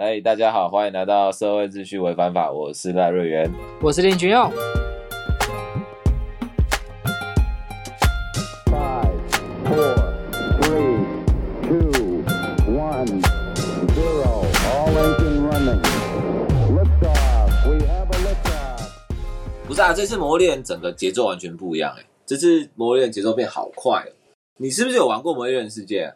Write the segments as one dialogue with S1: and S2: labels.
S1: 哎，大家好，欢迎来到社会秩序违反法，我是赖瑞元。
S2: 我是林群佑。
S3: Five, four, three, two, one, zero. All engine running. Liftoff. We have a.
S1: 不是啊，这次磨练整个节奏完全不一样哎、这次磨练节奏变好快哦。你是不是有玩过魔猎人世界、啊？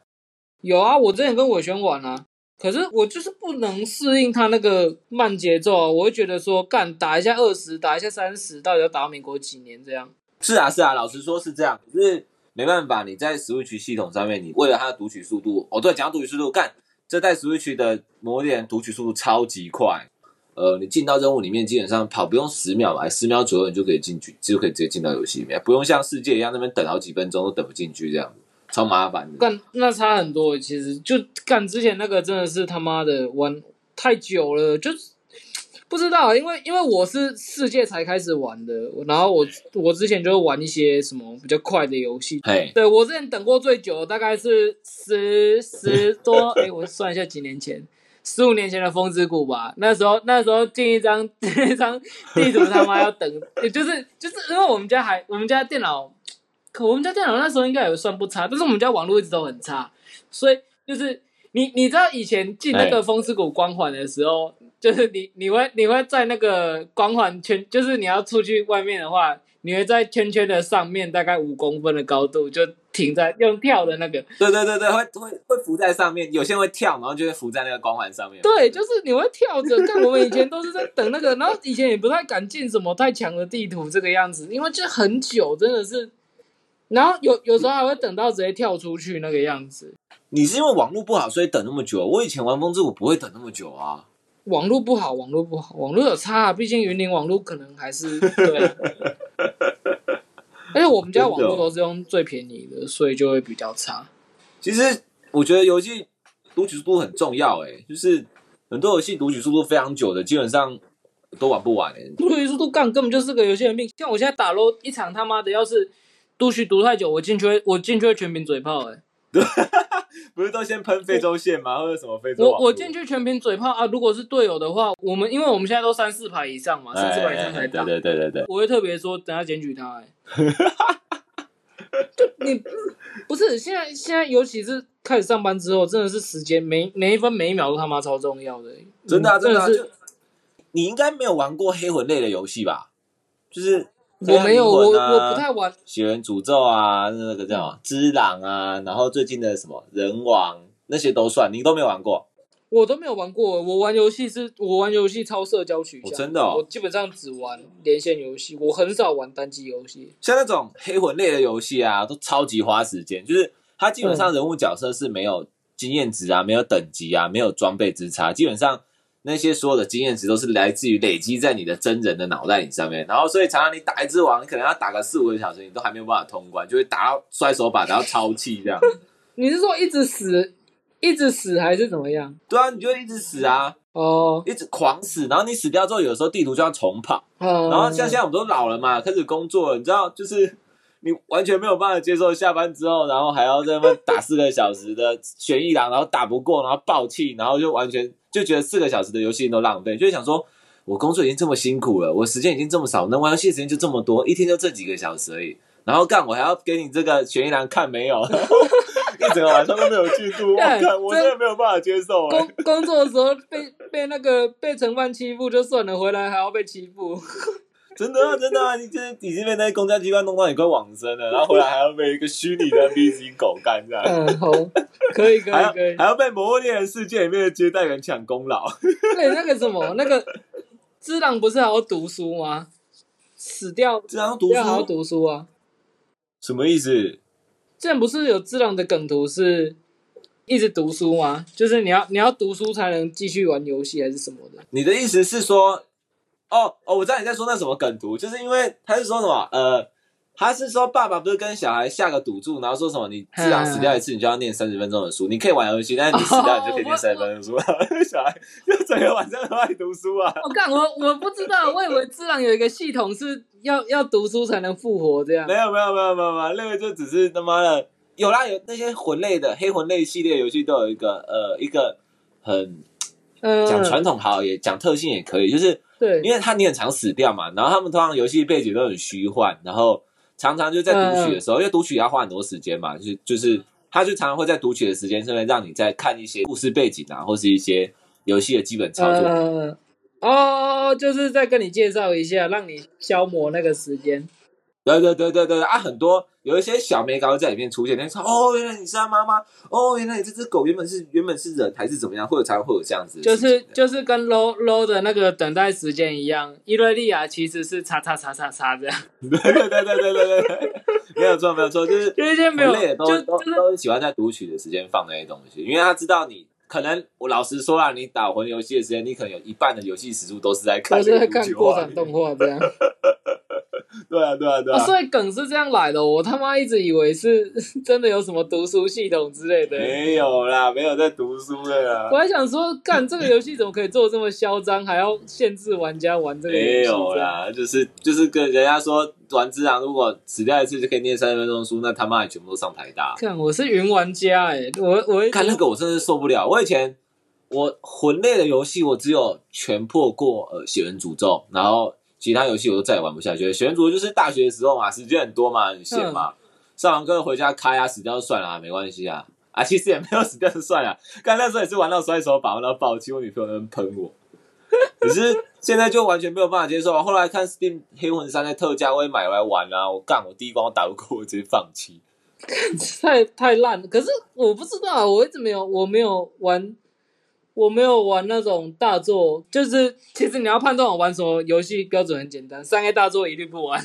S2: 有啊，我之前跟伟轩玩啊，可是我就是不能适应他那个慢节奏啊，我会觉得说，干打一下二十，打一下三十，到底要打到民国几年这样？
S1: 是啊，是啊，老实说是这样，可是没办法，你在 Switch 系统上面，你为了它的读取速度，哦，对，讲到读取速度，干这代 Switch 的魔猎人读取速度超级快，呃，你进到任务里面，基本上跑不用十秒吧，十秒左右你就可以进去，就可以直接进到游戏里面，不用像世界一样那边等好几分钟都等不进去这样，超麻烦的。
S2: 干那差很多，其实就干之前那个真的是他妈的玩太久了，就不知道，因为因为我是世界才开始玩的，然后我我之前就是玩一些什么比较快的游戏，
S1: 嘿，
S2: 对我之前等过最久的大概是十十多，哎，我算一下几年前，十五年前的风之谷吧。那时候那时候进一张 进一张地图他妈要等，也就是就是因为我们家还我们家电脑，可我们家电脑那时候应该也算不差，但是我们家网络一直都很差，所以就是你你知道以前进那个
S1: 哎
S2: 风之谷光环的时候，就是你你会你会在那个光环圈，就是你要出去外面的话，你会在圈圈的上面大概五公分的高度就停在用跳的那个，
S1: 对对对对，会会会浮在上面，有些人会跳，然后就会浮在那个光环上面。
S2: 对，就是你会跳着。但我们以前都是在等那个，然后以前也不太敢进什么太强的地图这个样子，因为就很久，真的是。然后有有时候还会等到直接跳出去那个样子。
S1: 你是因为网络不好，所以等那么久？我以前玩风之谷不会等那么久啊。
S2: 网络不好，网络不好，网络有差啊，毕竟云林网络可能还是对啊。而且我们家网络都是用最便宜的，所以就会比较差。
S1: 其实我觉得游戏读取速度很重要，哎，就是很多游戏读取速度非常久的，基本上都玩不完诶。
S2: 读取速度干根本就是个游戏的命。像我现在打 LO 一场他妈的，要是读取读太久，我进去会我进去会全屏嘴炮哎、
S1: 不是都先喷非洲线吗？或者什么非洲
S2: 我我进去全屏嘴炮啊！如果是队友的话，我们因为我们现在都三四排以上嘛，三四排以上才
S1: 哎，
S2: 打。
S1: 对对对对对，
S2: 我会特别说，等下检举他、欸。就你不是现在现在，尤其是开始上班之后，真的是时间每每一分每一秒都他妈超重要的、欸。
S1: 真的啊真的啊，
S2: 是
S1: 就你应该没有玩过黑魂类的游戏吧？就是
S2: 我没有，我我不太玩。
S1: 血缘诅咒啊，那个叫什么之狼啊，然后最近的什么人王那些都算，你都没有玩过。
S2: 我都没有玩过，我玩游戏是我玩游戏超社交取向、
S1: 哦真的哦
S2: 我基本上只玩连线游戏，我很少玩单机游戏。
S1: 像那种黑魂类的游戏啊，都超级花时间，就是它基本上人物角色是没有经验值啊，没有等级啊，没有装备之差，基本上那些所有的经验值都是来自于累积在你的真人的脑袋里上面，然后所以常常你打一只王，你可能要打个四五个小时，你都还没有办法通关，就会打到摔手把，打到超气这样。
S2: 你是说一直死，一直死还是怎么样？
S1: 对啊，你就一直死啊，
S2: 哦，
S1: 一直狂死，然后你死掉之后，有时候地图就要重跑。
S2: 嗯，
S1: 然后像现在我们都老了嘛，开始工作了，你知道，就是你完全没有办法接受下班之后，然后还要在那边打四个小时的悬疑狼，然后打不过，然后爆气，然后就完全就觉得四个小时的游戏都浪费，就想说，我工作已经这么辛苦了，我时间已经这么少，能玩游戏时间就这么多，一天就这几个小时而已。然后干，我还要给你这个悬疑狼看没有，一整个晚上都没有进度，我我真的没有办法接受、
S2: 工工作的时候被被那个被承办欺负就算了，回来还要被欺负。
S1: 真的啊，真的啊！你这已经被那些公家机关弄到你快往生了，然后回来还要被一个虚拟的 NPC 狗干这样，
S2: 嗯，好，可以可以可以。
S1: 还要被《魔物猎人世界》里面的接待员抢功劳。
S2: 对，那个什么，那个知朗不是还要读书吗？死掉
S1: 这样读
S2: 书还要
S1: 书
S2: 读书啊！
S1: 什么意思？
S2: 之前不是有知朗的梗图是一直读书吗？就是你要你要读书才能继续玩游戏还是什么的？
S1: 你的意思是说，哦哦，我知道你在说那什么梗图，就是因为他是说什么呃，他是说爸爸不是跟小孩下个赌注，然后说什么你自然死掉一次，你就要念三十分钟的书，你可以玩游戏，但是你死掉你就可以念三十分钟的书。小孩就整个晚上都在读书啊。
S2: 我干，我我不知道，我以为知朗有一个系统是要要读书才能复活这样
S1: 没。有没有没有没有没有，那个就只是他妈的有啦，有那些魂类的黑魂类系列游戏都有一个呃一个很
S2: 嗯，
S1: 讲传统好也讲特性也可以，就是
S2: 对，
S1: 因为他你很常死掉嘛，然后他们通常游戏背景都很虚幻，然后常常就在读取的时候，因为读取要花很多时间嘛，就是就是他就常常会在读取的时间上面让你在看一些故事背景啊，或是一些游戏的基本操作。
S2: 嗯，哦，就是再跟你介绍一下，让你消磨那个时间。
S1: 对对对对对啊，很多有一些小美稿在里面出现，你说哦，原来你是他妈妈，哦，原来你这只狗原本是原本是人还是怎么样，或者才会有这样子
S2: 就是就是跟 low low 的那个等待时间一样，伊瑞利亚其实是叉叉叉叉叉这样，
S1: 对对对对对对对，没有错没有错，就是
S2: 有一些没有，
S1: 人类也都都都喜欢在读取的时间放那些东西，因为他知道你可能我老实说啦，你打魂游戏的时间，你可能有一半的游戏时速都是在看
S2: 都是在看过
S1: 画面
S2: 场动画这样。
S1: 对啊对啊对
S2: 啊，
S1: 啊，
S2: 所以梗是这样来的，我他妈一直以为是 真的有什么读书系统之类的。
S1: 没有啦，没有在读书的啦
S2: 我。还想说，干这个游戏怎么可以做这么嚣张，还要限制玩家玩这个游戏？
S1: 没有，啦，就是就是跟人家说玩之狼，如果死掉一次就可以念三十分钟书，那他妈也全部都上台大。
S2: 看我是云玩家哎、我我
S1: 看那个我真的是受不了。我以前我魂类的游戏，我只有全破过呃血人诅咒，然后其他游戏我都再也玩不下去了。血缘诅咒就是大学的时候嘛，时间很多嘛，很闲嘛，上完课回家开啊，死掉就算了、啊，没关系啊。啊，其实也没有死掉就算了。刚那时候也是玩到摔手把，玩到爆气，我女朋友在那喷我。可是现在就完全没有办法接受啊。后来看 Steam 黑魂三在特价，我也买来玩啊。我干，我第一关我打不过，我直接放弃。
S2: 太太烂了。可是我不知道啊，我一直没有，我没有玩，我没有玩那种大作。就是 其实你要判断我玩什么游戏标准很简单，三 A 大作一律不玩。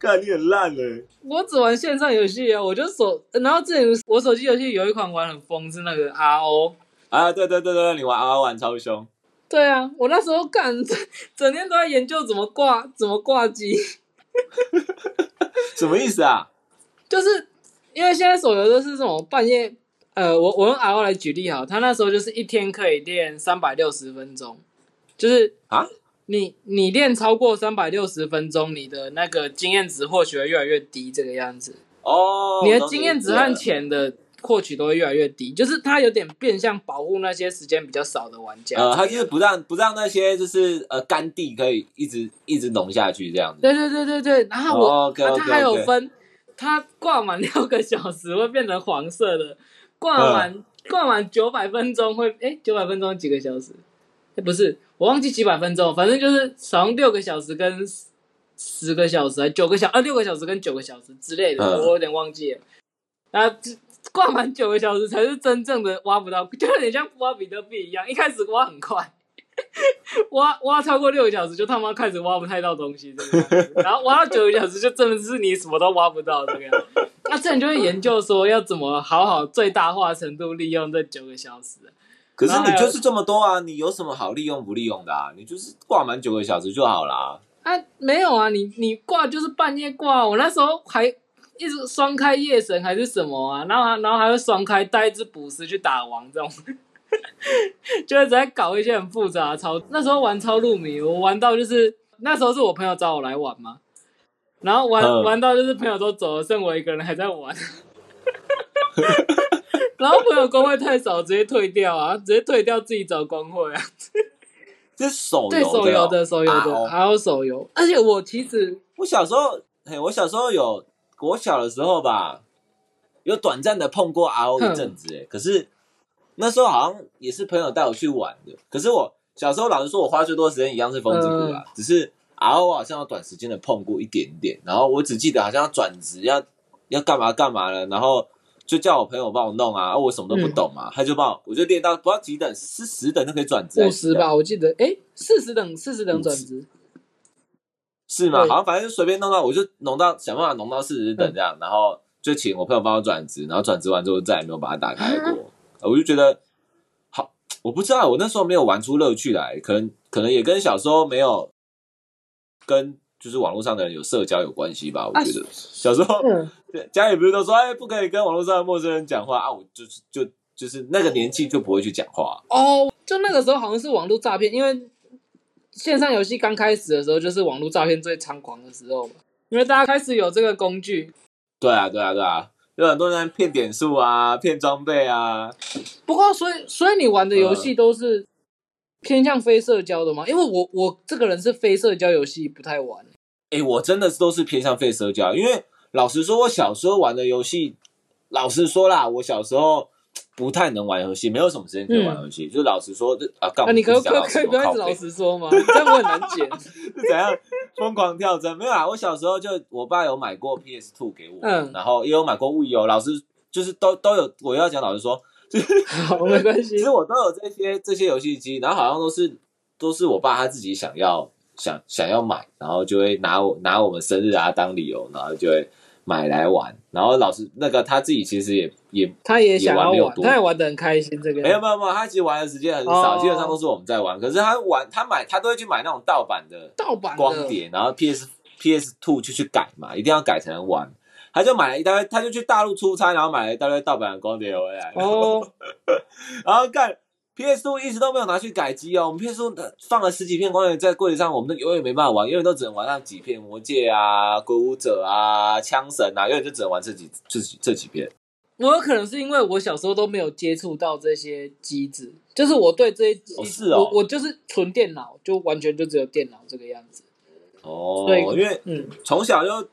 S1: 看，你很烂嘞。
S2: 我只玩线上游戏啊，我就手，然后之前我手机游戏有一款玩很疯，是那个 RO。
S1: 啊，对对对对，你玩 R 玩超凶。
S2: 对啊，我那时候干整整天都在研究怎么挂怎么挂机，
S1: 什么意思啊？
S2: 就是因为现在手游都是这种半夜，呃，我我用 RO 来举例好，他那时候就是一天可以练三百六十分钟，就是
S1: 啊，
S2: 你你练超过三百六十分钟，你的那个经验值或许会越来越低，这个样子，
S1: 哦，
S2: 你的经验值和钱的获取都会越来越低，就是它有点变相保护那些时间比较少的玩家。
S1: 呃，他就是不让不让那些就是呃干地可以一直一直浓下去这样子。
S2: 对对对对对，然后我、
S1: 哦，OK，OK，OK。
S2: 啊它还有分，它挂满六个小时会变成黄色的，挂满、
S1: 嗯
S2: 挂满九百分钟会，哎，九百分钟几个小时？哎，不是，我忘记几百分钟，反正就是少用六个小时跟十十个小时，还九个小啊六个小时跟九个小时之类的，
S1: 嗯
S2: 我有点忘记了。然后这挂满九个小时才是真正的挖不到，就有点像挖比特币一样，一开始挖很快。挖挖超过六个小时，就他妈开始挖不太到东西这个样子，然后挖到九个小时，就真的是你什么都挖不到这个样子。那这你就会研究说要怎么好好最大化程度利用这九个小时。
S1: 可是你就是这么多啊，你有什么好利用不利用的啊？你就是挂满九个小时就好啦。
S2: 啊，没有啊，你你挂就是半夜挂，我那时候还一直双开夜神还是什么啊，然后还然后还会双开带一只捕食去打王这种，就会在搞一些很复杂的操。那时候玩超入迷，我玩到就是那时候是我朋友找我来玩嘛，然后玩、
S1: 嗯
S2: 玩到就是朋友都走了，剩我一个人还在玩。然后朋友工会太少，直接退掉啊，直接退掉自己找工会啊。
S1: 这是手游
S2: 对手游的
S1: 哦
S2: 手游的，还有手游，而且我其实
S1: 我小时候，嘿，我小时候有我小的时候吧，有短暂的碰过 RO 一阵子，哎，可是那时候好像也是朋友带我去玩的。可是我小时候老实说，我花最多时间一样是风之谷啦，只是 RO 我好像有短时间的碰过一点点，然后我只记得好像要转职要要干嘛干嘛了，然后就叫我朋友帮我弄啊，啊我什么都不懂嘛，他就帮我，我就练到不知道几等，是十等就可以转职，
S2: 五十吧，我记得，哎，四十等，四十等转职，
S1: 是吗？好像反正就随便弄到，我就弄到想办法弄到四十等这样，然后就请我朋友帮我转职，然后转职完之后再也没有把它打开过。呃我就觉得好，我不知道我那时候没有玩出乐趣来，可能可能也跟小时候没有跟就是网络上的人有社交有关系吧。我觉得小时候
S2: 嗯，
S1: 家里不是都说哎不可以跟网络上的陌生人讲话啊，我就是就就是那个年纪就不会去讲话。
S2: 哦，就那个时候好像是网络诈骗，因为线上游戏刚开始的时候，就是网络诈骗最猖狂的时候嘛，因为大家开始有这个工具，
S1: 对啊，对啊，对啊，有很多人在骗点数啊，骗装备啊。
S2: 不过，所以所以你玩的游戏都是偏向非社交的吗？因为我我这个人是非社交游戏不太玩。
S1: 诶，我真的都是偏向非社交，因为老实说，我小时候玩的游戏，老实说啦，我小时候不太能玩游戏，没有什么时间可以玩游戏。就老实说，这啊，干嘛
S2: 啊，你可
S1: 不讲
S2: 可可以不老实说吗？这样我很难剪。
S1: 是怎样疯狂跳针？没有啊，我小时候就我爸有买过 PS Two 给我，
S2: 嗯
S1: 然后也有买过 Wii 哦。老师就是都都有，我要讲老实说，
S2: 好，没关系
S1: 其。实我都有这些这些游戏机，然后好像都是都是我爸他自己想要想想要买，然后就会拿我拿我们生日啊当理由，然后就会买来玩。然后老师那个他自己其实也也
S2: 他也想要玩，他也玩的很开心。这个
S1: 没有没有没有，他其实玩的时间很少，
S2: 哦
S1: 基本上都是我们在玩。可是他玩他买他都会去买那种盗版的
S2: 盗版的
S1: 光碟，然后 PS PS Two 就去改嘛，一定要改才能玩。他就买了一大堆，他就去大陆出差，然后买了一大堆盗版的光碟回来，
S2: 哦，
S1: 然后干 PS Two 一直都没有拿去改机哦。我们 PS Two 放了十几片光碟在柜子上，我们都永远没办法玩，永远都只能玩那几片魔戒啊、鬼武者啊、枪神啊，永远就只能玩这几这几这几片。
S2: 我有可能是因为我小时候都没有接触到这些机子，就是我对这些机
S1: 哦是哦
S2: 我我就是纯电脑，就完全就只有电脑这个样子。
S1: 哦，
S2: 对
S1: 因为
S2: 嗯
S1: 从小就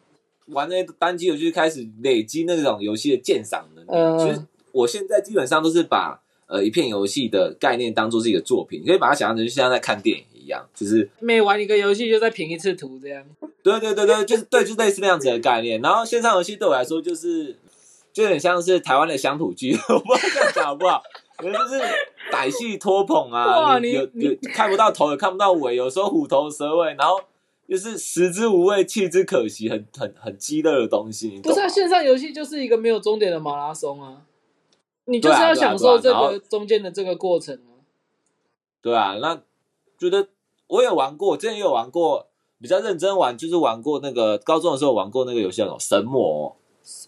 S1: 玩那些单机游戏，开始累积那种游戏的鉴赏能力。
S2: 嗯
S1: 其实我现在基本上都是把呃一片游戏的概念当做自己的作品，你可以把它想象成就像在看电影一样，就是
S2: 每玩一个游戏就再评一次图，这样。
S1: 对对对对，就是对，就类似那样子的概念。然后线上游戏对我来说就是就有点像是台湾的乡土剧，我不知道这样讲好不好。可能就是歹戏拖捧啊，
S2: 你
S1: 有有看不到头，也看不到尾，有时候虎头蛇尾，然后就是食之无味，弃之可惜，很很很鸡肋的东西。
S2: 不是啊，线上游戏就是一个没有终点的马拉松啊，你就是要享受这个中间的这个过程啊。
S1: 对啊，那觉得我也玩过，我之前也有玩过，比较认真玩，就是玩过那个高中的时候玩过那个游戏，叫什么神魔。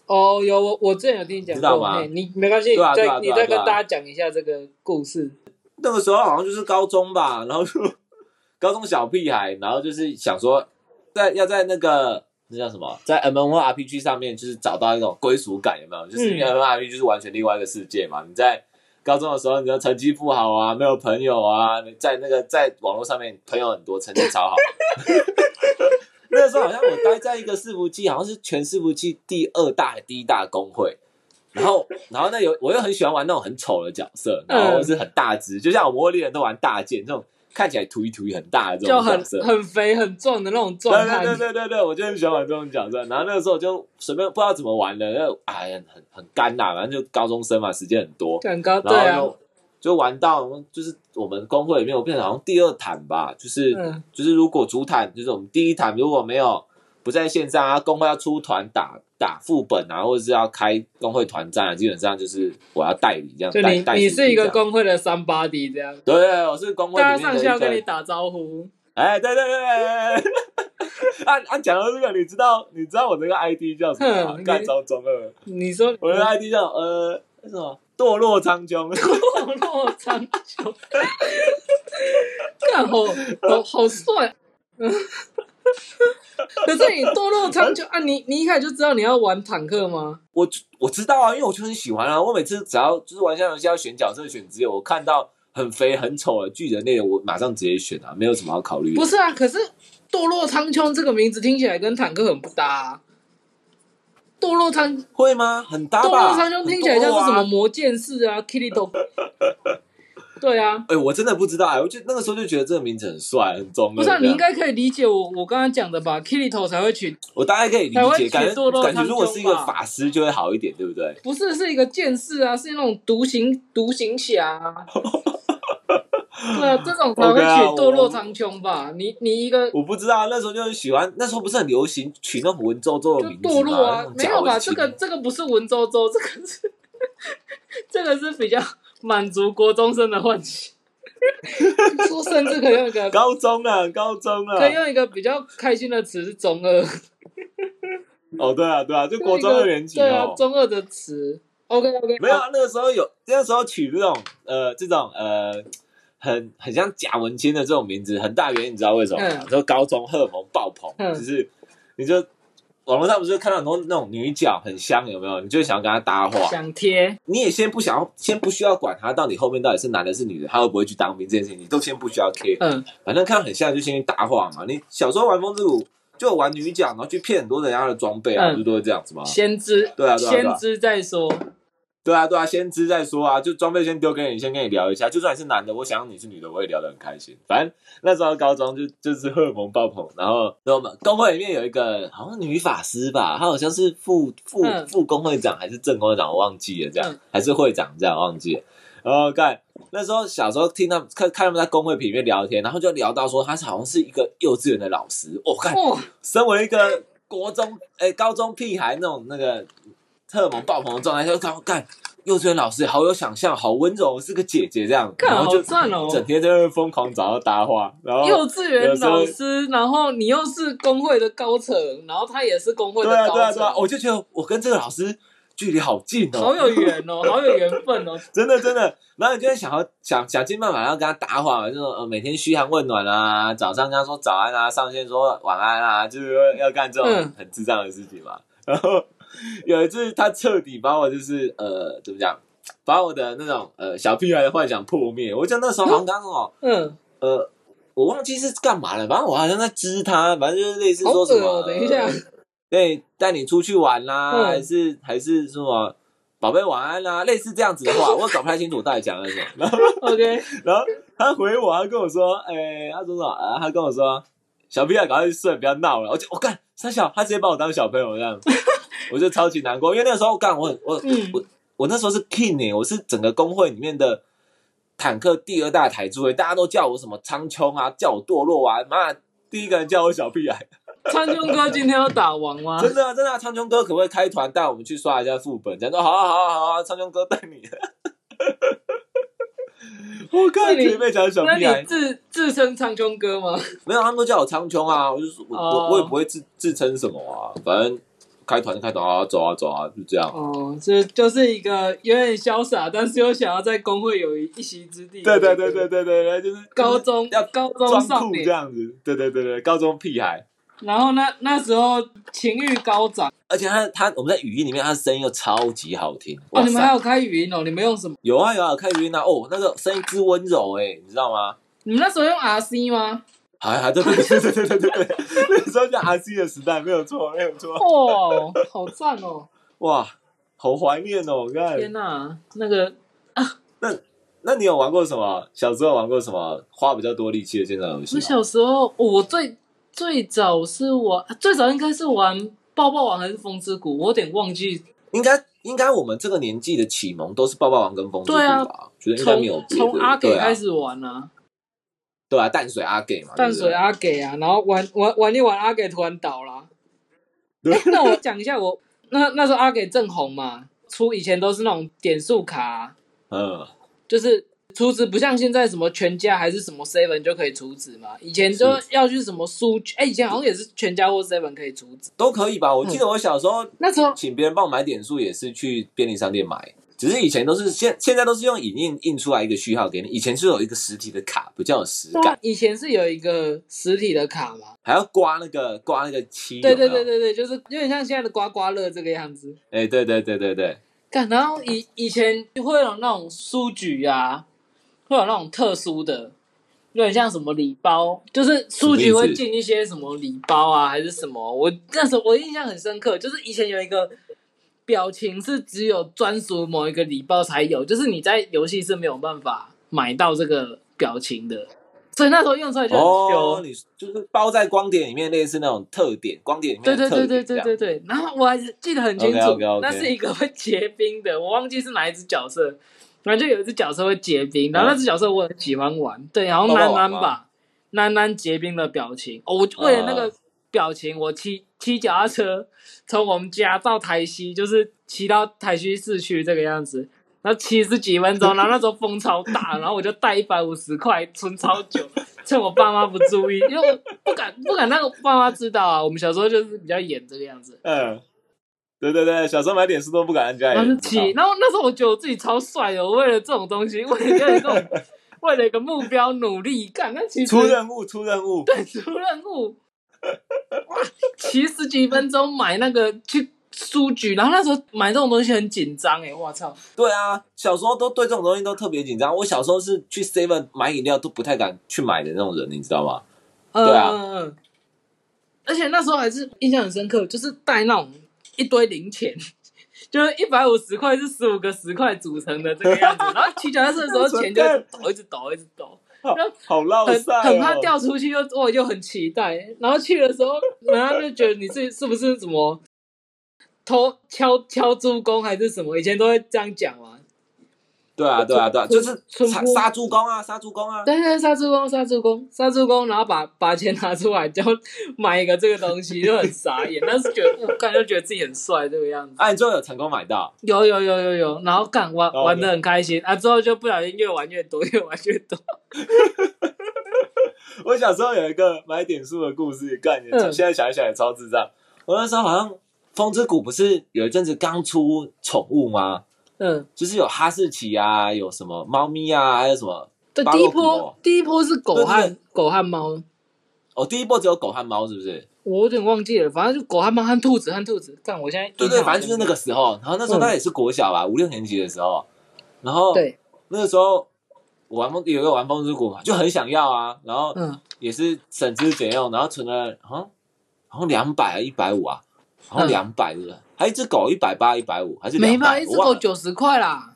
S2: 哦，有我我之前有听你讲过，
S1: 知道吗
S2: 嘿你没关系，
S1: 对啊
S2: 你再
S1: 对啊对啊对啊
S2: 你再跟大家讲一下这个故事。
S1: 那个时候好像就是高中吧，然后就 高中小屁孩，然后就是想说，在要在那个那叫什么，在 M O R P G 上面就是找到一种归属感，有没有？就是因为
S2: 嗯
S1: M M O R P G 就是完全另外一个世界嘛。你在高中的时候，你的成绩不好啊，没有朋友啊，你在那个在网络上面朋友很多，成绩超好。那个时候好像我待在一个伺服器，好像是全伺服器第二大还第一大工会。然后，然后那有我又很喜欢玩那种很丑的角色，然后是很大只，就像我魔力人都玩大剑这种看起来突一突一很大的这
S2: 就很
S1: 种角色。
S2: 很肥很壮的那种状态，
S1: 对对对对对，我就很喜欢玩这种角色。然后那个时候就随便不知道怎么玩的，那哎呀很很干呐，反正就高中生嘛，时间很多，
S2: 很高，对啊
S1: 然后，就就玩到就是我们工会里面，我变成好像第二坦吧，就是、
S2: 嗯
S1: 就是如果主坦就是我们第一坦如果没有不在线上啊，工会要出团打打副本啊，或者是要开工会团战啊，基本上就是我要代理这样。
S2: 就你是一个工会的三八 D 这样，
S1: 对对，我是工会
S2: 大家上去要跟你。打招呼，
S1: 哎，对对对对对。按按 讲到这个，你知道你知道我这个 ID 叫什么吗
S2: 哼？
S1: 干招中二，
S2: 你说
S1: 我的 ID 叫呃什么堕落苍穹。
S2: 堕落苍穹，干好好好帅。可是你堕落苍穹啊，你你一开始就知道你要玩坦克吗？
S1: 我我知道啊，因为我就很喜欢啊。我每次只要就是玩线上游戏要选角色、选职业，我看到很肥很丑的巨人类的，我马上直接选啊，没有什么好考虑的。
S2: 不是啊，可是堕落苍穹这个名字听起来跟坦克很不搭、啊。堕落苍
S1: 会吗？很搭
S2: 堕
S1: 吧？
S2: 落苍穹听起来像是什么？魔剑士啊，Kirito。对啊，
S1: 哎、我真的不知道哎、我就那个时候就觉得这个名字很帅，很中二。
S2: 不是、啊、你应该可以理解我我刚刚讲的吧？Kirito 才会取，
S1: 我大概可以理解，感觉感觉如果是一个法师就会好一点，对不对？
S2: 不是是一个剑士啊，是那种独行独行侠、啊。对啊，这种才会取堕落苍穹吧？你你一个
S1: 我不知道，那时候就很喜欢，那时候不是很流行取那种文绉绉的名字吗？
S2: 堕落啊没有吧？这个这个不是文绉绉，这个是 这个是比较满足国中生的幻想。说甚至可以用一个
S1: 高中啊，高中啊
S2: 可。以用一个比较开心的词是中二，
S1: 哦，对啊，对啊，就国中二年级
S2: 对啊
S1: 哦，。
S2: 中二的词。OK OK，
S1: 没有啊，那个时候有，那个时候取这种呃这种呃很很像贾文清的这种名字，很大原因你知道为什么吗？
S2: 嗯
S1: 就高中荷尔蒙爆棚，
S2: 嗯
S1: 就是你就网络上不是看到很多那种女角很香，有没有？你就想要跟她搭话，
S2: 想贴，
S1: 你也先不想要，先不需要管她到底后面到底是男的是女的，她会不会去当兵这件事情，你都先不需要 care。
S2: 嗯，
S1: 反正看到很像就先去搭话嘛。你小时候玩风之谷就玩女角，然后去骗很多人家的装备啊，
S2: 嗯
S1: 不是都会这样子吗？
S2: 先知，
S1: 对啊对啊对啊
S2: 先知再说，
S1: 对啊对啊，先知再说啊，就装备先丢给你，先跟你聊一下。就算你是男的，我想你是女的，我也聊得很开心。反正那时候高中就就是荷尔蒙爆棚，然后我们工会里面有一个好像女法师吧，她好像是副副
S2: 嗯
S1: 副工会长还是正工会长，我忘记了，这样、
S2: 嗯
S1: 还是会长这样忘记了。然后干那时候小时候听他们看看他们在工会里面聊天，然后就聊到说他是好像是一个幼稚园的老师，我、看
S2: 哇，
S1: 身为一个国中哎、高中屁孩那种那个荷尔蒙爆棚的状态，就看干幼稚园老师好有想象，好温柔，是个姐姐这样，
S2: 干
S1: 然后就
S2: 好赞哦。
S1: 整天在疯狂找他搭话，然后
S2: 幼稚园老师，然后你又是工会的高层，然后他也是工会的
S1: 对啊
S2: 高
S1: 对啊对啊，
S2: 层，
S1: 我就觉得我跟这个老师距离好近哦，
S2: 好有缘哦，好有缘分哦，
S1: 真的真的，然后你就会想要想想尽办法要跟他搭话嘛，就是呃每天嘘寒问暖啊，早上跟他说早安啊，上线说晚安啊，就是要干这种
S2: 嗯。
S1: 很智障的事情嘛。然后有一次他彻底把我就是呃怎么讲，把我的那种呃小屁孩的幻想破灭。我记得那时候好像刚好
S2: 嗯，
S1: 呃我忘记是干嘛了，反正我好像在支他，反正就是类似说什么，
S2: 等一下
S1: 呃，对，带你出去玩啦、
S2: 嗯
S1: 还是还是什么，宝贝晚安啦、类似这样子的话，我搞不太清楚我到底讲了什么。然后
S2: OK，
S1: 然后他回我，他跟我说，哎、他说什么？啊，他跟我说，小屁孩赶快去睡，不要闹了。我就我干三小，他直接把我当小朋友这样，我就超级难过，因为那个时候干我很我
S2: 嗯
S1: 我我那时候是 king 呢、我是整个工会里面的。坦克第二大台柱，大家都叫我什么苍穹啊，叫我堕落啊，妈，第一个人叫我小屁孩，
S2: 苍穹哥今天要打王吗？
S1: 真的啊，真的啊，苍穹哥可不可以开团带我们去刷一下副本？讲说好啊，好啊，好啊，苍穹哥带你。我看
S2: 你
S1: 你被讲小
S2: 那
S1: 屁孩
S2: 你，自自称苍穹哥吗？
S1: 没有，他们都叫我苍穹啊，我就说我
S2: 哦
S1: 我我也不会自自称什么啊，反正开团就开团啊，走啊走啊，就这样。
S2: 哦，这就是一个有点潇洒，但是又想要在工会有一一席之地。
S1: 对对对对对对对，就是
S2: 高中
S1: 要
S2: 高中
S1: 装
S2: 少年，
S1: 酷这样子，对对对对，高中屁孩。
S2: 然后那那时候情欲高涨
S1: 而且他他我们在语音里面，他的声音又超级好听。
S2: 哦，
S1: 哇，
S2: 你们还有开语音哦？你们用什么？
S1: 有啊有啊，开语音啊，哦，那个声音之温柔哎、你知道吗？
S2: 你们那时候用 RC 吗？
S1: 还还在对对对对对对对，那时候叫 RC 的时代，没有错，没有错。
S2: 哇、好赞哦！
S1: 哇，好怀念哦！我看
S2: 天哪、那个啊，
S1: 那那你有玩过什么？小时候玩过什么花比较多力气的线上游戏？
S2: 我小时候，我最最早是玩，最早应该是玩抱抱王还是风之谷？我有点忘记。
S1: 应该应该，我们这个年纪的启蒙都是抱抱王跟风之谷吧？觉得应该没有
S2: 从阿给开始玩啊。
S1: 对啊，淡水阿给嘛，
S2: 淡水阿给啊，然后玩玩玩一玩，阿给突然倒了。那我讲一下我那那时候阿给正红嘛，出以前都是那种点数卡
S1: 嗯，
S2: 就是储值不像现在什么全家还是什么 seven 就可以储值嘛，以前就要去什么书局，哎、以前好像也是全家或 seven 可以储值。
S1: 都可以吧？我记得我小时候
S2: 那时候
S1: 请别人帮我买点数，也是去便利商店买。只是以前都是现现在都是用影印印出来一个序号给你，以前是有一个实体的卡，比较有实感，
S2: 啊，以前是有一个实体的卡嘛，
S1: 还要刮那个刮那个漆。
S2: 对对对，对对，就是有点像现在的刮刮乐这个样子。
S1: 哎，对对对对对，
S2: 干，然后以以前会有那种书局啊，会有那种特殊的，有点像什么礼包，就是书局会进一些什么礼包啊，还是什么。我那时候我印象很深刻，就是以前有一个表情是只有专属某一个礼包才有，就是你在游戏是没有办法买到这个表情的，所以那时候用出来就很
S1: 哦，你就是包在光点里面，类似那种特点，光点里面
S2: 对对对对对对对，然后我还是记得很清楚那是一个会结冰的，我忘记是哪一只角色，反正就有一只角色会结冰，然后那只角色我很喜欢玩，对，然后
S1: 抱抱王吗
S2: 楠楠吧，楠楠结冰的表情，哦，我为了那个
S1: 啊
S2: 表情，我骑骑脚踏车从我们家到台西，就是骑到台西市区这个样子。然后骑十几分钟，然后那时候风超大，然后我就带一百五十块存超久，趁我爸妈不注意，因为我不敢不敢让我爸妈知道啊。我们小时候就是比较演这个样子，
S1: 嗯，对对对，小时候买点事都不敢按家里
S2: 然后
S1: 人知道。
S2: 就骑，然后那时候我觉得我自己超帅的，我为了这种东西，为了这种为了一个目标努力干，那其实
S1: 出任务，出任务，
S2: 对出任务，骑十几分钟买那个去书局，然后那时候买这种东西很紧张哎，我操！
S1: 对啊，小时候都对这种东西都特别紧张。我小时候是去 Seven 买饮料都不太敢去买的那种人，你知道吗？对啊
S2: 而且那时候还是印象很深刻，就是带那种一堆零钱，就是一百五十块是十五个十块组成的这个样子，然后骑脚踏车的时候钱就 一直抖，一直抖，一直抖，
S1: 好浪
S2: 很
S1: 赛、哦，
S2: 很怕掉出去又，我就很期待。然后去的时候，人家就觉得你是是不是什么偷敲敲猪工还是什么？以前都会这样讲嘛。
S1: 对啊，对啊，对啊，就是杀杀猪工啊，杀猪工啊。
S2: 对对，杀猪工，杀猪工，杀猪工，然后把把钱拿出来，就买一个这个东西，就很傻眼。但是觉得我感觉觉得自己很帅这个样子。
S1: 啊，你最后有成功买到？
S2: 有有有有有，然后干玩玩的很开心啊，之后就不小心越玩越多，越玩越多。
S1: 我小时候有一个买点数的故事，干你、
S2: 嗯
S1: 现在想一想也超智障。我那时候好像风之谷不是有一阵子刚出宠物吗？
S2: 嗯，
S1: 就是有哈士奇啊，有什么猫咪啊，还有什么
S2: 对，第一波第一波是狗和狗和猫，
S1: 哦，第一波只有狗和猫，是不是？
S2: 我有点忘记了，反正就狗和猫和兔子和兔子。但，我现在
S1: 对对，反正就是那个时候。然后那时候那也是国小吧，五六年级的时候。然后
S2: 对，
S1: 那个时候我玩风有一个玩风之谷嘛，就很想要啊。然后
S2: 嗯，
S1: 也是省吃俭用，然后存了好像好像两百一百五啊，好像
S2: 嗯
S1: 两百的，还有一只狗一百八一百五，还是
S2: 没吧？
S1: 两百？
S2: 一只狗九十块啦，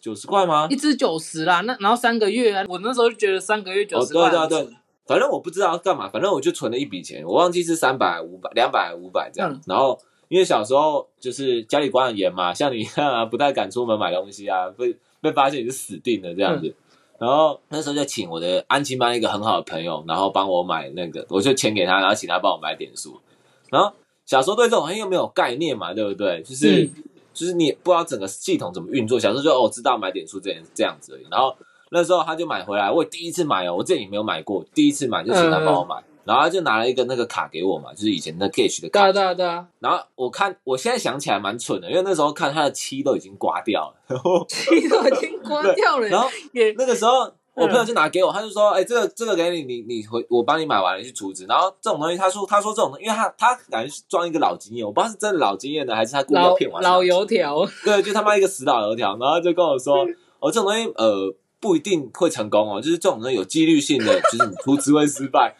S1: 九十块吗
S2: 一？只九十啦。那然后三个月啊，我那时候就觉得三个月九
S1: 哦，
S2: 十块
S1: 对对对。，反正我不知道要干嘛，反正我就存了一笔钱，我忘记是三百、五百、两百、五百这样。
S2: 嗯
S1: 然后因为小时候就是家里管很严嘛，像你一样啊，不太敢出门买东西啊，被被发现你是死定了这样子。
S2: 嗯
S1: 然后那时候就请我的安亲班一个很好的朋友，然后帮我买那个，我就钱给他，然后请他帮我买点数。然后小时候对这种东西又没有概念嘛，对不对？就是、
S2: 嗯。
S1: 就是你不知道整个系统怎么运作，小时候就哦知道买点数这样这样子而已。然后那时候他就买回来，我第一次买哦，我之前也没有买过，第一次买就请他帮我买，然后他就拿了一个那个卡给我嘛，就是以前那 Gage 的卡。
S2: 对啊，对啊，对啊，
S1: 然后我看，我现在想起来蛮蠢的，因为那时候看他的漆都已经刮掉了，然 后
S2: 漆都已经刮掉了，
S1: 然后
S2: 也
S1: 那个时候我朋友就拿给我，他就说：“哎、这个这个给你，你你回我帮你买完了去储值。”然后这种东西，他说他说这种，因为他他感觉是装一个老经验，我不知道是真的老经验呢，还是他故意要骗我。
S2: 老油，条，
S1: 对，就他妈一个死老油条，然后就跟我说：“哦，这种东西呃不一定会成功哦，就是这种东西有几率性的，就是你储值会失败。”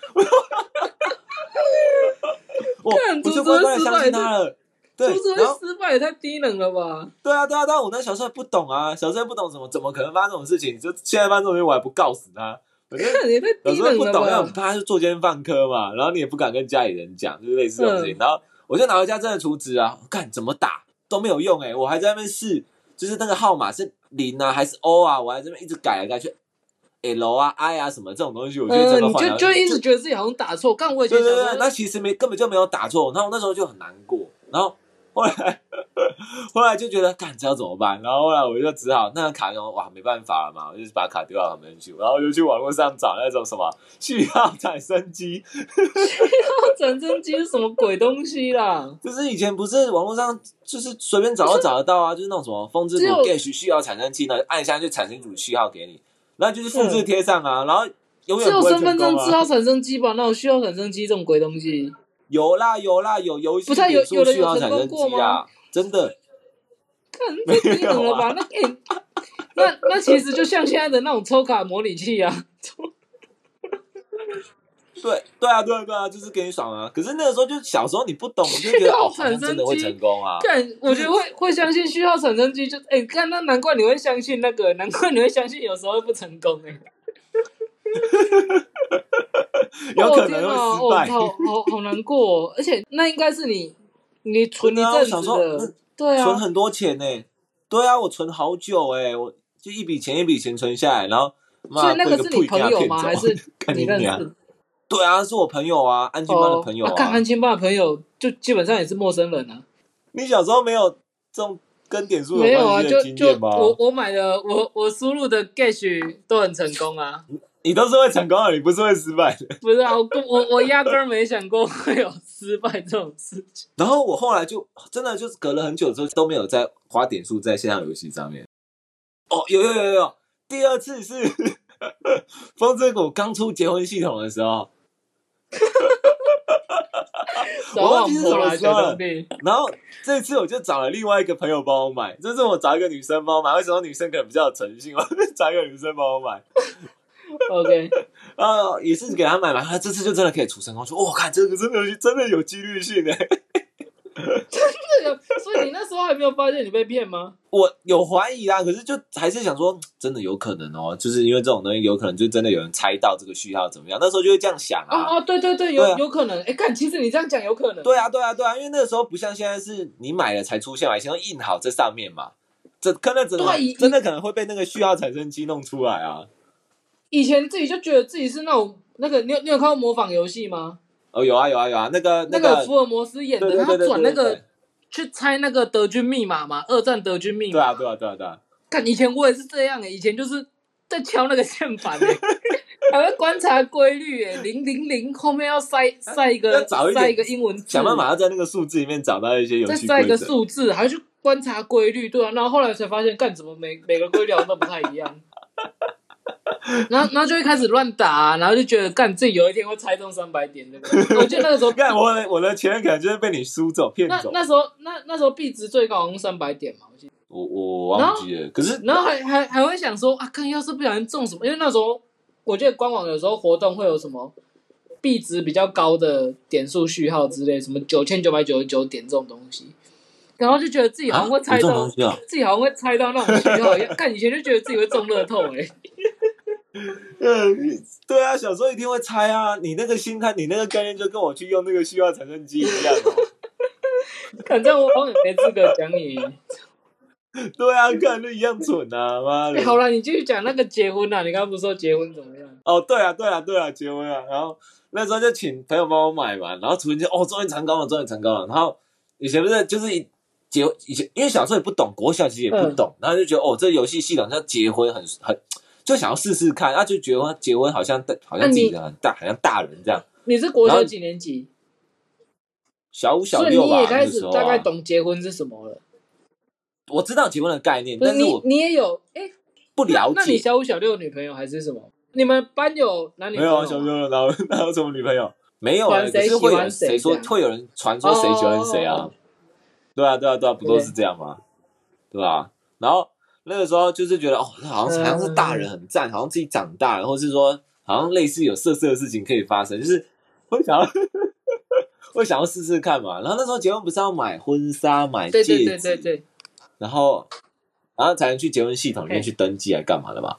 S1: 我我就乖乖的相信他了。对
S2: 出，
S1: 然后
S2: 这失败也太低能了吧？
S1: 对啊，对啊，对啊，我那小时候也不懂啊，小时候不懂怎么怎么可能发生这种事情，就现在发生这种事情我还不告死他，我就
S2: 看也太
S1: 有
S2: 低能了
S1: 时候不懂，要
S2: 吧？
S1: 怕是作奸犯科嘛，然后你也不敢跟家里人讲，就是类似这种事情，
S2: 嗯
S1: 然后我就拿回家真的储值啊，看怎么打都没有用哎、我还在那边试，就是那个号码是零啊还是 O 啊，我还在那边一直改来改去，L 啊 I 啊什么这种东西，我觉得真
S2: 嗯，你
S1: 的换了
S2: 就就一直觉得自己好像打错，但我以前
S1: 对对对，
S2: 小时候
S1: 那其实没根本就没有打错，然后我那时候就很难过，然后后来后来就觉得，干这要怎么办？然后后来我就只好那个卡用哇没办法了嘛，我就把卡丢到旁边去，然后就去网络上找那种什么序号产生机，
S2: 转生机是什么鬼东西啦？
S1: 就是以前不是网络上就是随便找都找得到啊，就是那种什么风之谷
S2: 只有
S1: Gash 序号产生机，那按一下就产生一组序号给你，然后就是复制贴上啊，然后永
S2: 只
S1: 远不会
S2: 有身份。证字号产生机吧？那种需要产生机这种鬼东西？
S1: 有啦有啦有游戏
S2: 不是啊有
S1: 点数
S2: 有的有成功过
S1: 机啊，真的。
S2: 看太低能了吧？
S1: 没
S2: 那哎、那那其实就像现在的那种抽卡模拟器啊，
S1: 对对啊，对啊，对啊，就是给你爽啊！可是那个时候就小时候你不懂，你就觉得哦，好像真的会成功啊。
S2: 对我觉得会会相信序号产生机就哎、看那难怪你会相信那个，难怪你会相信有时候会不成功哎、
S1: 有可能失败。
S2: 哦，好好好难过、哦，而且那应该是你你存一阵子的，对啊，
S1: 存很多钱呢、对啊，我存好久哎、我就一笔钱一笔钱存下来，然后妈
S2: 所以那个是你朋友吗？还是 你认识？
S1: 对啊，是我朋友啊，安亲班的朋友
S2: 哦，看安亲班的朋友就基本上也是陌生人啊。
S1: 你小时候没有这种跟点数
S2: 没有啊，
S1: 关系
S2: 就就
S1: 的经验吗？
S2: 我我买的我我输入的 Gash 都很成功啊。
S1: 你都是会成功的，你不是会失败的。
S2: 不是啊，我我我压根儿没想过会有失败这种事情。
S1: 然后我后来就真的就是隔了很久之后都没有再花点数在线上游戏上面。哦，有有有有有，第二次是 风之谷刚出结婚系统的时候，
S2: 找
S1: 我忘记是什么
S2: 网婆啦，小
S1: 时候了。然后这次我就找了另外一个朋友帮我买，这次我找一个女生帮我买，为什么女生可能比较有诚信，我就找一个女生帮我买，
S2: OK，
S1: 然后也是给他买嘛，他这次就真的可以出成功，说我看这个真的有真的有几率性的。
S2: 这个，所以你那时候还没有发现你被骗吗？
S1: 我有怀疑啊，可是就还是想说，真的有可能哦，就是因为这种东西有可能就真的有人猜到这个序号怎么样，那时候就会这样想啊。
S2: 哦哦，对对对，有有可能。哎，看，其实你这样讲有可能。
S1: 对啊，对啊，对啊，因为那个时候不像现在是你买了才出现嘛，先要印好在上面嘛，这可能真的真的可能会被那个序号产生机弄出来啊。
S2: 以前自己就觉得自己是那种那个，你有你有看过模仿游戏吗？
S1: 哦，有啊，有啊，有啊，那个
S2: 那
S1: 个
S2: 个福尔摩斯演的，他
S1: 对对对对
S2: 转那个去猜那个德军密码嘛，二战德军密码。
S1: 对啊，对啊，对啊，对啊，
S2: 看以前我也是这样诶、以前就是在敲那个键盘诶、还会观察规律诶、零零零后面要塞塞一
S1: 要
S2: 个塞一个英文字，
S1: 想办法要在那个数字里面找到一些游
S2: 再塞一个。数字，还去观察规律，对啊，然后后来才发现，干什么每每个规律好像都不太一样。然后，然后就会开始乱打、啊，然后就觉得干自己有一天会猜中三百点，对不对？我记得那个时候
S1: 干我的我的钱可能就是被你输走骗走，
S2: 那那时候那那时候币值最高好像三百点嘛，我记得。
S1: 我我忘记了。可是
S2: 然后还还还会想说啊，看要是不小心中什么，因为那时候我记得官网有时候活动会有什么币值比较高的点数序号之类，什么九千九百九十九点这种东西，然后就觉得自己好像会猜到？自己好像会猜到那种序号一样。看以前就觉得自己会中乐透哎、
S1: 嗯，对啊，小时候一定会猜啊。你那个心态，你那个概念就跟我去用那个虚化产生机一样哦。
S2: 看这样我好像也没资格讲你。
S1: 对啊，看就一样蠢啊，妈的
S2: 哎、。好了，你继续讲那个结婚啊，你刚刚不是说结婚怎么样？
S1: 哦，对啊，对啊，对啊，结婚啊，然后那时候就请朋友帮我买嘛，然后突然间哦，终于成功了，终于成功了。然后以前不是就是一结以前因为小时候也不懂，国小其实也不懂，然后就觉得哦，这游戏系统像结婚很很就想要试试看，然后就结婚结婚好像好像自己的很大，好像大人这样。
S2: 你是国
S1: 然后
S2: 小几年级？
S1: 小五小
S2: 所以
S1: 六吧，
S2: 你也开始大概
S1: 啊，
S2: 懂结婚是什么了。
S1: 我知道结婚的概念，但是我
S2: 你也有哎、
S1: 不了解
S2: 那你
S1: 解。
S2: 小五小六的女朋友还是什么？你们班有男女
S1: 没有啊，
S2: 朋友吗？
S1: 小六哪有哪有什么女朋友？没有啊，
S2: 谁
S1: 可是会有
S2: 喜欢谁
S1: 谁说会有人传说谁喜欢谁啊？
S2: 哦
S1: 对啊，对啊，对啊，不都是这样吗？对吧？然后那个时候就是觉得哦，好像好像是大人很赞，好像自己长大了，或是说好像类似有色色的事情可以发生，就是会想要 会想要试试看嘛。然后那时候结婚不是要买婚纱、买戒指，
S2: 对对对对对，
S1: 然后然后才能去结婚系统里面去登记来干嘛的嘛。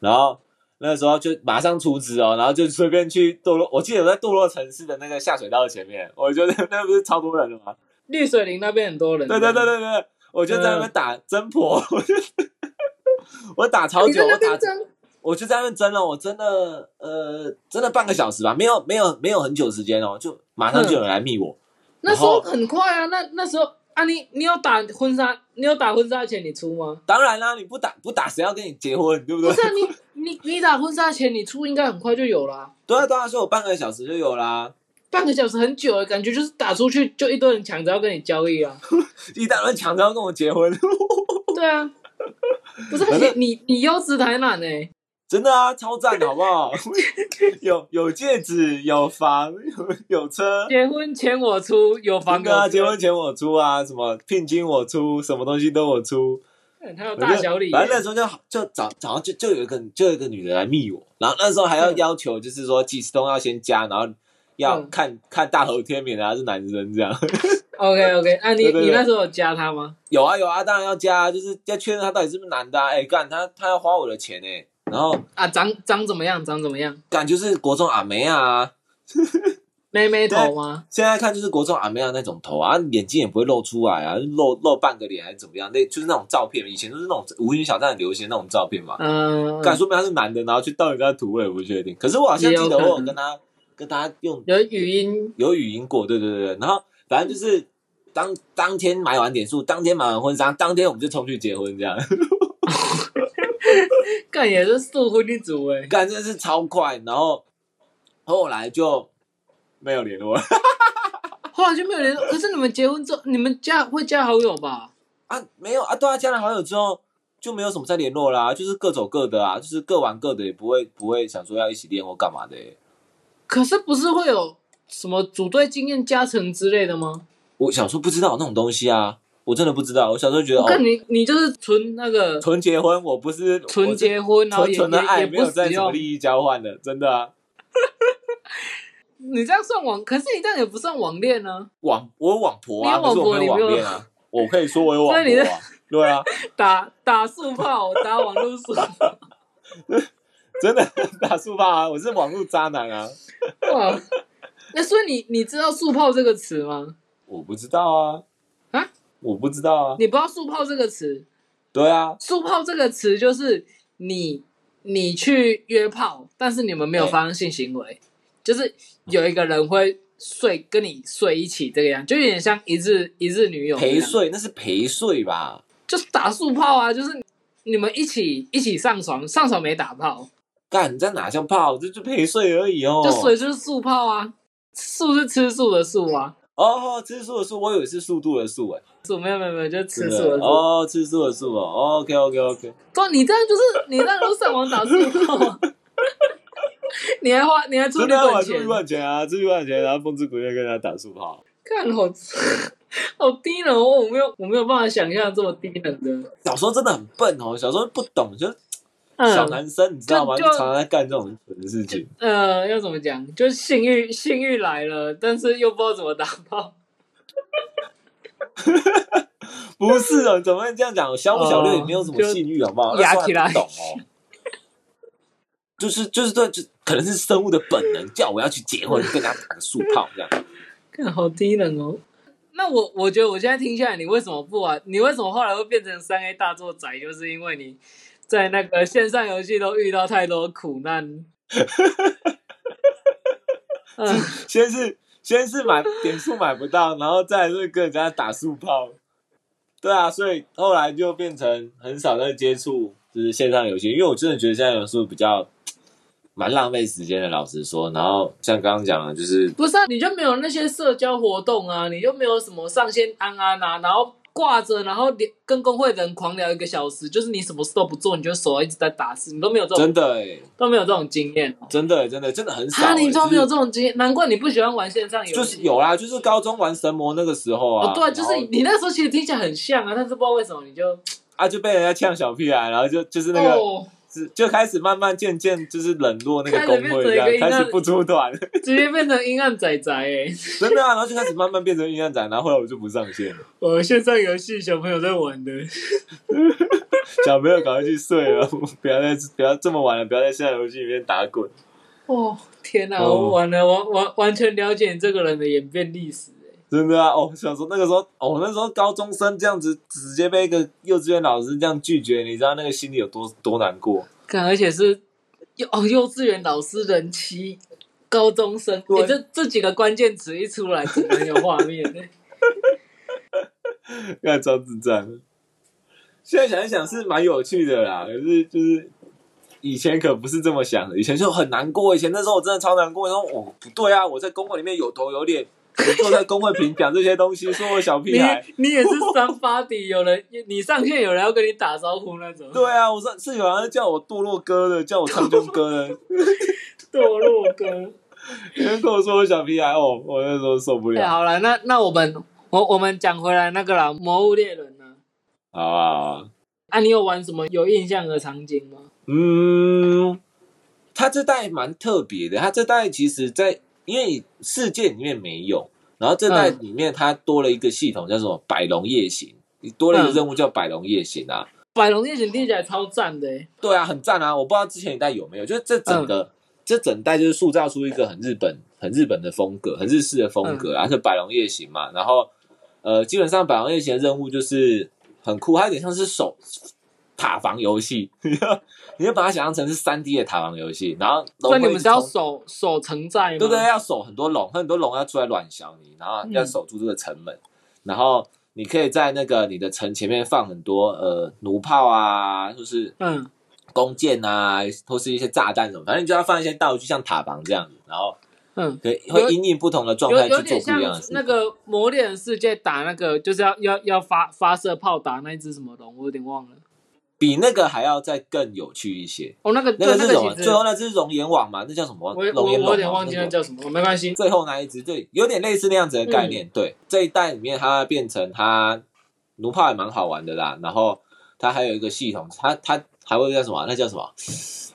S1: 然后那时候就马上出资哦，然后就随便去堕落，我记得我在堕落城市的那个下水道前面，我觉得那不是超多人的吗？
S2: 绿水林那边很多人。
S1: 对对对对对，我就在那边打真婆，我就我打超久，我打我就在那边争了，我真的呃真的半个小时吧，没有没有没有很久时间哦，就马上就有人来密我，
S2: 那时候很快啊，那那时候啊，你你有打婚纱，你有打婚纱钱你出吗？
S1: 当然啦，你不打不打谁要跟你结婚，对不对
S2: 不？是、啊、你你你打婚纱钱你出应该很快就有啦、
S1: 对啊对啊，所以我半个小时就有啦。
S2: 半个小时很久了，感觉就是打出去就一堆人抢着要跟你交易啊。
S1: 一大人抢着要跟我结婚，
S2: 对啊，不是而且你你优质台南呢、欸
S1: 真的啊，超赞，好不好？有有戒指，有房，有有车，
S2: 结婚钱我出，有房
S1: 哥啊，结婚钱我出啊，什么聘金我出，什么东西都我出。
S2: 他有大小礼耶，
S1: 反正那时候就就早早上就就有一个就有一个女的来密我，然后那时候还要
S2: 嗯
S1: 要求就是说几十通要先加，然后要
S2: 嗯
S1: 看、看大头贴免他是男生这样。
S2: OK OK，啊你你那时候有加他吗？
S1: 有啊有啊，当然要加啊，就是要确认他到底是不是男的、啊。哎、干他他要花我的钱哎、然后
S2: 啊长长怎么样？长怎么样？
S1: 干就是国中阿梅啊，
S2: 妹妹头吗？
S1: 现在看就是国中阿梅啊那种头啊，眼睛也不会露出来啊，露露半个脸还是怎么样？那就是那种照片，以前都是那种无影小站很流行那种照片嘛。
S2: 嗯，
S1: 敢说明他是男的，然后去盗人家图，我也不确定。可是我好像记得我有跟他跟大家用
S2: 有语音
S1: 有语音过，对对对对。然后反正就是当当天买完点数，当天买完婚纱，当天我们就冲去结婚，这样
S2: 干也是速婚一族哎、
S1: 干真的是超快。然后后来就没有联络了
S2: 后来就没有联络。可是你们结婚之后，你们加会加好友吧？
S1: 啊，没有啊，对啊，加了好友之后。就没有什么再联络啦，就是各走各的啊，就是各玩各的，也不会不会想说要一起练或干嘛的、欸。
S2: 可是不是会有什么组队经验加成之类的吗？
S1: 我小时候不知道那种东西啊，我真的不知道。我小时候觉得哦，
S2: 我看你你就是纯那个
S1: 纯结婚，我不是
S2: 纯结婚，然后也
S1: 纯纯的爱，没有。在什么利益交换的，真的啊。
S2: 你这样算网，可是你这样也不算网恋呢、
S1: 网我有网婆啊，
S2: 你有网
S1: 可是我没有网恋啊。我可以说我有网
S2: 所以你的
S1: 婆啊，对啊，
S2: 打打速炮，打网络速炮，
S1: 真的打速炮啊，我是网络渣男啊。
S2: 哇！那所以你你知道“速炮”这个词吗？
S1: 我不知道啊，
S2: 啊，
S1: 我不知道啊，
S2: 你不知道“速炮”这个词？
S1: 对啊，
S2: 速炮这个词就是你你去约炮，但是你们没有发生性行为，就是有一个人会睡跟你睡一起这个样，就有点像一日一日女友
S1: 陪，睡那是陪睡吧？
S2: 就是打速炮啊，就是你们一起一起上床，上床没打炮，
S1: 干，你在哪像炮？这就陪睡而已哦。
S2: 就睡就是速泡啊，速是吃素的素啊，
S1: 哦，吃素的素，我以为是速度的速，哎，
S2: 素没有没有没有，就是吃素的素。
S1: 哦，吃素的素哦。OK OK OK，
S2: 对啊，你这样就是你这样就上网打速炮啊，你还花你还出
S1: 真
S2: 旅馆钱
S1: 出去，赚钱啊，出去赚钱，然后风之谷月跟人家打速炮。
S2: 看好 好低能哦！我没有我没有办法想象这么低能的。
S1: 小时候真的很笨哦，小时候不懂，就小
S2: 嗯，
S1: 男生你知道吗？
S2: 就
S1: 就常常在干这种蠢事情。
S2: 呃，要怎么讲？就是性欲性欲来了，但是又不知道怎么打炮。
S1: 不是哦，你怎么会这样讲？小五小六也没有什么性欲，好不好？
S2: 压起来
S1: 懂哦。就是就是对，就可能是生物的本能，叫我要去结婚，跟人家打个速炮这样。
S2: 看好低能哦！那我我觉得我现在听下来，你为什么不玩？你为什么后来会变成三 A 大作仔？就是因为你在那个线上游戏都遇到太多苦难。嗯，
S1: 先是先是买点数买不到，然后再来是跟人家打速炮。对啊，所以后来就变成很少在接触就是线上游戏，因为我真的觉得线上游戏比较蛮浪费时间的，老实说。然后像刚刚讲的，就是
S2: 不是啊，你就没有那些社交活动啊，你就没有什么上线安安啊，然后挂着，然后连跟工会的人狂聊一个小时，就是你什么事都不做，你就手一直在打字，你都没有这种
S1: 真的哎，
S2: 都没有这种经验哦。
S1: 真的真的真的很少
S2: 啊，
S1: 欸。
S2: 你都没有这种经验，难怪你不喜欢玩线上游戏。
S1: 就是有啦，就是高中玩神魔那个时候啊，
S2: 哦，对啊，就是你那时候其实听起来很像啊，但是不知道为什么你就
S1: 啊就被人家呛小屁孩，然后就就是那个、就开始慢慢渐渐就是冷落那个
S2: 开始变
S1: 工会这样
S2: 成一个，阴暗
S1: 开始不出团，
S2: 直接变成阴暗仔仔哎！
S1: 真的啊，然后就开始慢慢变成阴暗仔，然后后来我就不上线了，
S2: 我线上游戏小朋友在玩的，
S1: 小朋友赶快去睡了，不要再不要这么晚了，不要在线上游戏里面打滚。
S2: 哦天哪，
S1: 哦
S2: 我完了，完完完全了解你这个人的演变历史哎。
S1: 真的啊，哦，小时候那个时候，哦，那时候高中生这样子直接被一个幼稚园老师这样拒绝，你知道那个心里有多多难过？
S2: 看，而且是幼哦，幼稚园老师人妻，高中生，
S1: 对
S2: 你这这几个关键词一出来，真的很有画面欸。
S1: 看超智障。现在想一想是蛮有趣的啦，可是就是以前可不是这么想的，以前就很难过。以前那时候我真的超难过，然后哦不对啊，我在公会里面有头有脸，你坐在工会屏讲这些东西，说我小屁孩。
S2: 你也是三八底，有人你上线有人要跟你打招呼那种，
S1: 对啊，我说是有人叫我堕落哥的，叫我苍穹哥的，
S2: 堕落哥。
S1: 有人跟我说我小屁孩，哦，我那时候受不
S2: 对，
S1: 了。
S2: 好了，那那我们我我们讲回来那个啦，《魔物猎人》呢？
S1: 好啊，好啊
S2: 啊，你有玩什么有印象的场景吗？
S1: 嗯，他这代蛮特别的，他这代其实在因为世界里面没有，然后这代里面它多了一个系统叫什么百龙夜行，你多了一个
S2: 嗯
S1: 任务叫百龙夜行啊。
S2: 百龙夜行听起来超赞的欸，
S1: 对啊，很赞啊！我不知道之前一代有没有，就是这整个、
S2: 嗯
S1: 这整代就是塑造出一个很日本、很日本的风格，很日式的风
S2: 嗯
S1: 格啊，是百龙夜行嘛。然后呃，基本上百龙夜行的任务就是很酷，它有点像是手塔防游戏，你就把它想象成是三 D 的塔防游戏，然后龙
S2: 所以你们是要守守城寨
S1: 对不对，要守很多龙，很多龙要出来乱小你，然后要守住这个城门，然后你可以在那个你的城前面放很多呃弩炮啊，就是
S2: 嗯，
S1: 弓箭啊，或是一些炸弹什么，反正你就要放一些道具，像塔防这样子，然后
S2: 嗯，
S1: 可以会因应不同的状态去做不一样的事情。
S2: 那个魔猎人世界打那个，就是要要要发发射炮打那一只什么龙，我有点忘了。
S1: 比那个还要再更有趣一些。
S2: 哦，那个
S1: 那个是什么？最后那只是熔岩网嘛？那叫什么？
S2: 我我
S1: 熔岩龙
S2: 我有点忘记那叫什么，没关系。
S1: 最后那一只，对，有点类似那样子的概
S2: 嗯
S1: 念。对，这一代里面它变成它奴炮也蛮好玩的啦，然后它还有一个系统，它它还会叫什么？那叫什么？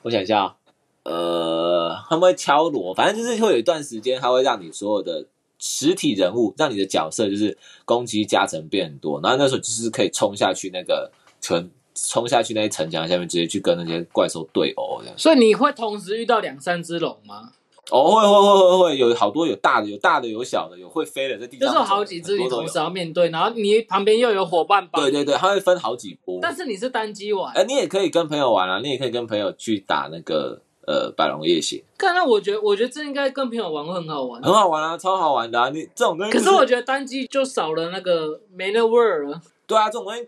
S1: 我想一下啊，呃，他们会敲锣，反正就是会有一段时间，它会让你所有的实体人物，让你的角色就是攻击加成变很多，然后那时候就是可以冲下去那个城，冲下去那些城墙下面，直接去跟那些怪兽对殴这样。
S2: 所以你会同时遇到两三只龙吗？
S1: 哦，会会会会会有好多有大的，有大的有小的，有会飞的在地上，
S2: 就是有好几只你同时要面对，然后你旁边又有伙伴帮。
S1: 对对对，它会分好几波。
S2: 但是你是单机玩，
S1: 哎、你也可以跟朋友玩啊，你也可以跟朋友去打那个呃百龙夜行，
S2: 看那我觉得我觉得这应该跟朋友玩会很好玩。
S1: 很好玩啊，超好玩的啊！你这种东西、就是
S2: 可我觉得单机就少了那个没那味儿了。
S1: 对啊，这种东西，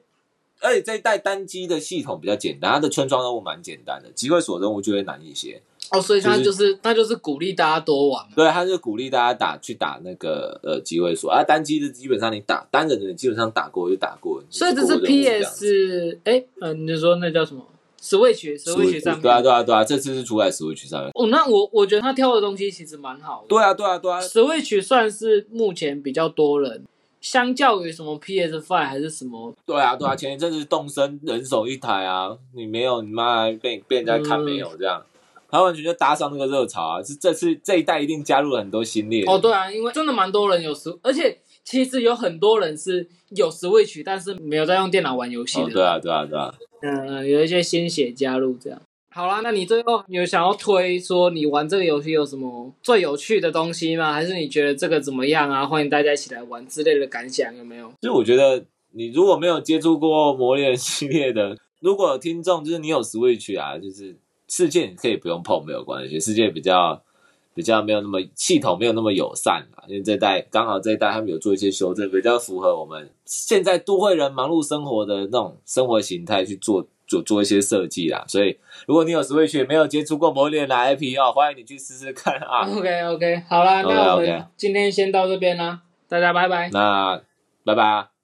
S1: 而且这一代单机的系统比较简单，它的村庄任务蛮简单的，机会所任务就会难一些。
S2: 哦，所以他
S1: 就
S2: 就是他就是鼓励大家多玩嘛。
S1: 对，他就鼓励大家打去打那个呃机会所啊，单机的基本上你打单人的你基本上打过就打过，
S2: 所以这是 PS 哎，嗯，你就说那叫什么？Switch Switch 上面。
S1: 对啊对啊对啊，这次是出在 Switch 上面。
S2: 哦，那我我觉得他挑的东西其实蛮好的。
S1: 对啊对啊对啊
S2: ，Switch 算是目前比较多人，相较于什么 PS Five 还是什么，
S1: 对啊，对啊，前一阵子动身人手一台啊，你没有，你妈被被人家看没有这样，他完全就搭上那个热潮啊！是这次这一代一定加入了很多新猎
S2: 哦，对啊，因为真的蛮多人有 Switch，而且其实有很多人是有 Switch，但是没有在用电脑玩游戏的。
S1: 哦，对啊，对啊，对啊，
S2: 嗯，有一些新血加入这样。好啦，那你最后有想要推说你玩这个游戏有什么最有趣的东西吗？还是你觉得这个怎么样啊？欢迎大家一起来玩之类的感想有没有？
S1: 就是我觉得你如果没有接触过魔猎系列的，如果听众就是你有 Switch 啊，就是世界你可以不用碰没有关系，世界比较比较没有那么系统没有那么友善啊，因为这代刚好这一代他们有做一些修正，比较符合我们现在都会人忙碌生活的那种生活形态去做做做一些设计啦。所以如果你有 Switch 没有接触过魔猎人的 IP 哦，欢迎你去试试看啊。
S2: OK OK，好啦，那我
S1: OK，OK
S2: 们今天先到这边啦，大家拜拜。
S1: 那拜拜啊。